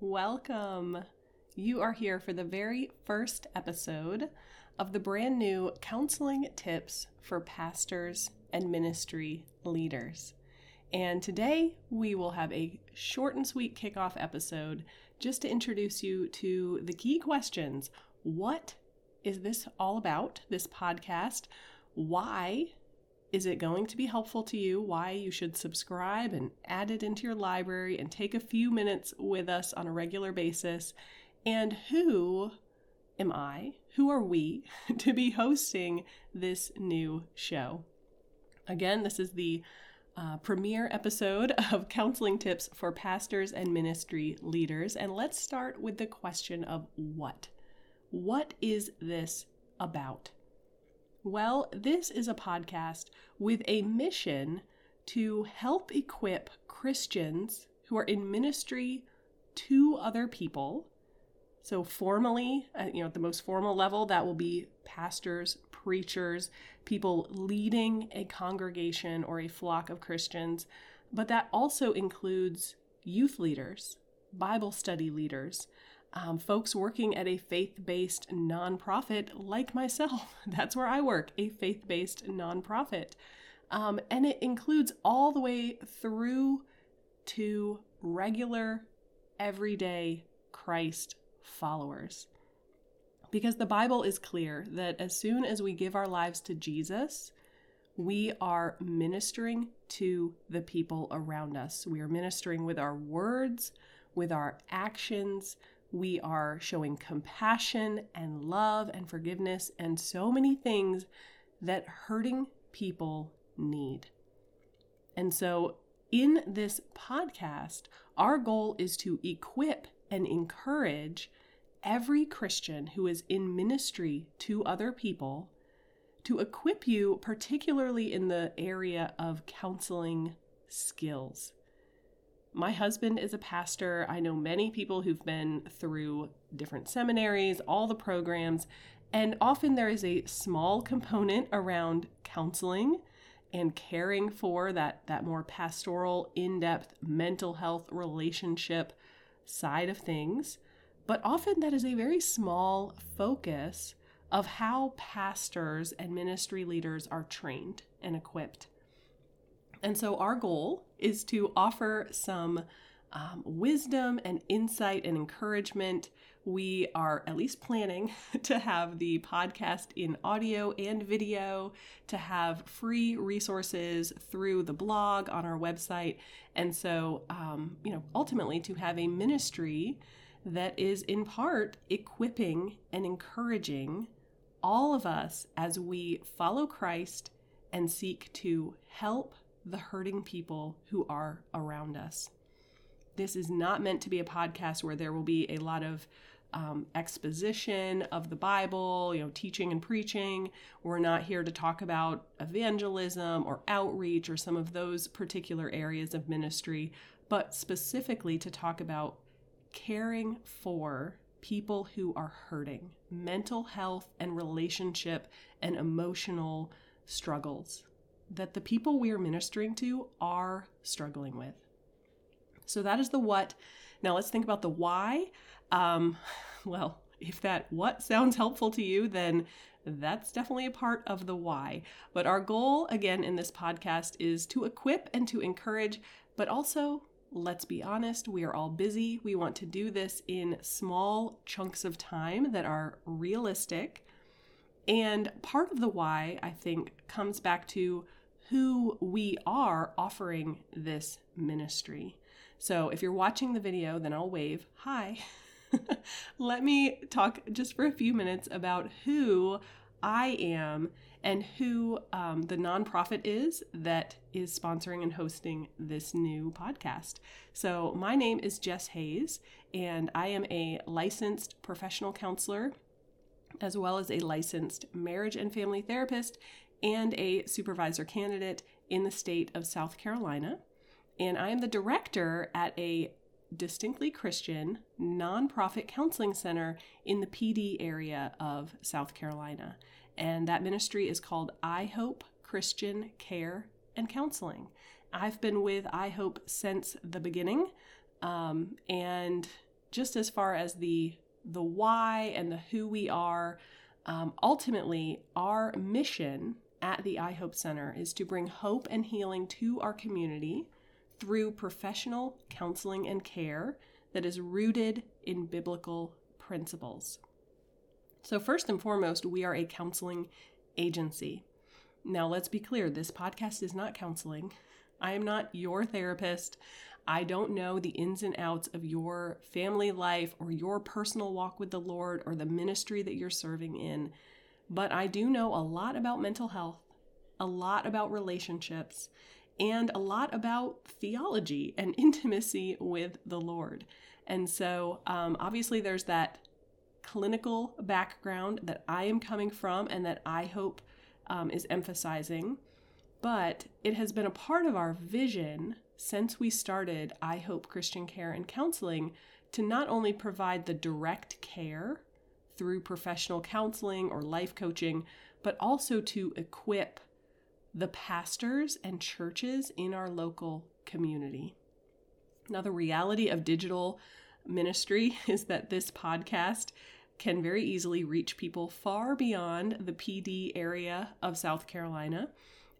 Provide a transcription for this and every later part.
Welcome. You are here for the very first episode of the brand new Counseling Tips for Pastors and Ministry Leaders. And today we will have a short and sweet kickoff episode just to introduce you to the key questions. What is this all about, this podcast? Why is it going to be helpful to you? Why you should subscribe and add it into your library and take a few minutes with us on a regular basis? And who am I? Who are we to be hosting this new show? Again, this is the uh, premiere episode of Counseling Tips for Pastors and Ministry Leaders. And let's start with the question of what? What is this about? Well, this is a podcast with a mission to help equip Christians who are in ministry to other people. So, formally, uh, you know, at the most formal level, that will be pastors, preachers, people leading a congregation or a flock of Christians. But that also includes youth leaders, Bible study leaders, um, folks working at a faith based nonprofit like myself. That's where I work, a faith based nonprofit. Um, and it includes all the way through to regular, everyday Christ followers. Because the Bible is clear that as soon as we give our lives to Jesus, we are ministering to the people around us. We are ministering with our words, with our actions, we are showing compassion and love and forgiveness and so many things that hurting people need. And so, in this podcast, our goal is to equip and encourage every Christian who is in ministry to other people to equip you, particularly in the area of counseling skills. My husband is a pastor. I know many people who've been through different seminaries, all the programs, and often there is a small component around counseling and caring for that, that more pastoral, in depth mental health relationship side of things. But often that is a very small focus of how pastors and ministry leaders are trained and equipped. And so, our goal is to offer some um, wisdom and insight and encouragement. We are at least planning to have the podcast in audio and video, to have free resources through the blog on our website. And so, um, you know, ultimately to have a ministry that is in part equipping and encouraging all of us as we follow Christ and seek to help the hurting people who are around us. This is not meant to be a podcast where there will be a lot of um, exposition of the Bible, you know, teaching and preaching. We're not here to talk about evangelism or outreach or some of those particular areas of ministry, but specifically to talk about caring for people who are hurting, mental health and relationship and emotional struggles that the people we are ministering to are struggling with. So that is the what. Now let's think about the why. Um, well, if that what sounds helpful to you, then that's definitely a part of the why. But our goal, again, in this podcast is to equip and to encourage, but also, let's be honest, we are all busy. We want to do this in small chunks of time that are realistic. And part of the why, I think, comes back to who we are offering this ministry. So if you're watching the video, then I'll wave hi. Let me talk just for a few minutes about who I am and who um, the nonprofit is that is sponsoring and hosting this new podcast. So, my name is Jess Hayes, and I am a licensed professional counselor as well as a licensed marriage and family therapist and a supervisor candidate in the state of South Carolina. And I am the director at a distinctly Christian nonprofit counseling center in the Pee Dee area of South Carolina. And that ministry is called iHope Christian Care and Counseling. I've been with iHope since the beginning. Um, and just as far as the the why and the who we are, um, ultimately, our mission at the iHope Center is to bring hope and healing to our community through professional counseling and care that is rooted in biblical principles. So, first and foremost, we are a counseling agency. Now, let's be clear this podcast is not counseling. I am not your therapist. I don't know the ins and outs of your family life or your personal walk with the Lord or the ministry that you're serving in, but I do know a lot about mental health, a lot about relationships, and a lot about theology and intimacy with the Lord. And so, um, obviously, there's that clinical background that I am coming from and that I hope um, is emphasizing. But it has been a part of our vision since we started iHope Christian Care and Counseling to not only provide the direct care through professional counseling or life coaching, but also to equip the pastors and churches in our local community. Now, the reality of digital ministry is that this podcast can very easily reach people far beyond the Pee Dee area of South Carolina.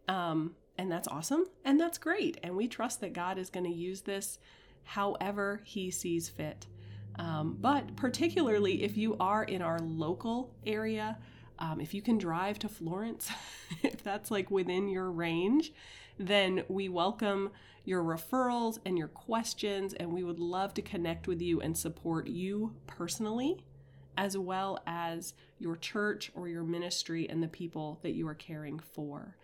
Um, and that's awesome and that's great. And we trust that God is going to use this however He sees fit. Um, but particularly if you are in our local area, um, if you can drive to Florence, if that's like within your range, then we welcome your referrals and your questions, and we would love to connect with you and support you personally, as well as your church or your ministry and the people that you are caring for.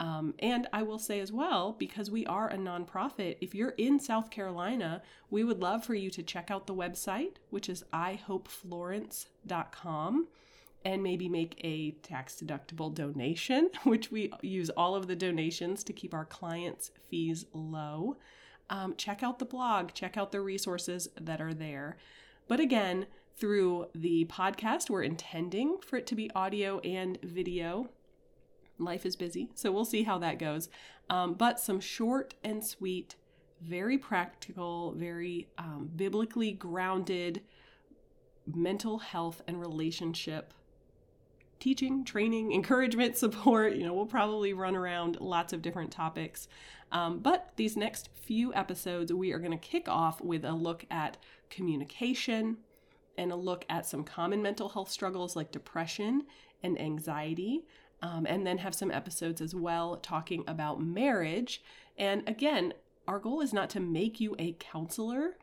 Um, and I will say as well, because we are a nonprofit, if you're in South Carolina, we would love for you to check out the website, which is ihopeflorence.com, and maybe make a tax deductible donation, which we use all of the donations to keep our clients' fees low. Um, check out the blog, check out the resources that are there. But again, through the podcast, we're intending for it to be audio and video life is busy, so we'll see how that goes. Um, but some short and sweet, very practical, very um, biblically grounded mental health and relationship teaching, training, encouragement, support. You know, we'll probably run around lots of different topics. Um, but these next few episodes, we are going to kick off with a look at communication and a look at some common mental health struggles like depression and anxiety um, and then have some episodes as well talking about marriage. And again, our goal is not to make you a counselor.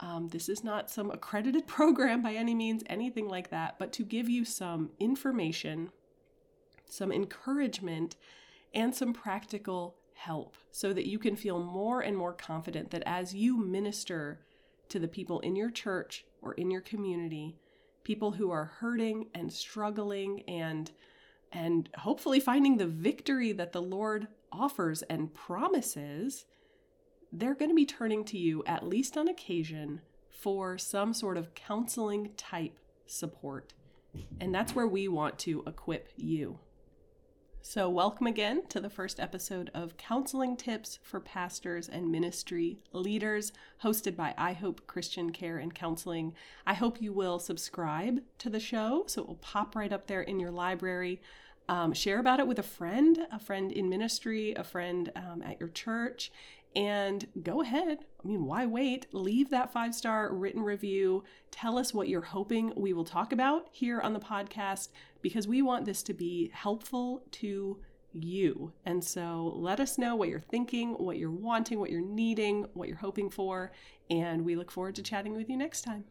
Um, this is not some accredited program by any means, anything like that, but to give you some information, some encouragement, and some practical help so that you can feel more and more confident that as you minister to the people in your church or in your community, people who are hurting and struggling and and hopefully finding the victory that the Lord offers and promises, they're going to be turning to you, at least on occasion, for some sort of counseling type support. And that's where we want to equip you. So, welcome again to the first episode of Counseling Tips for Pastors and Ministry Leaders, hosted by iHope Christian Care and Counseling. I hope you will subscribe to the show so it will pop right up there in your library. Um, share about it with a friend, a friend in ministry, a friend um, at your church, and go ahead. I mean, why wait? Leave that five star written review. Tell us what you're hoping we will talk about here on the podcast because we want this to be helpful to you. And so let us know what you're thinking, what you're wanting, what you're needing, what you're hoping for. And we look forward to chatting with you next time.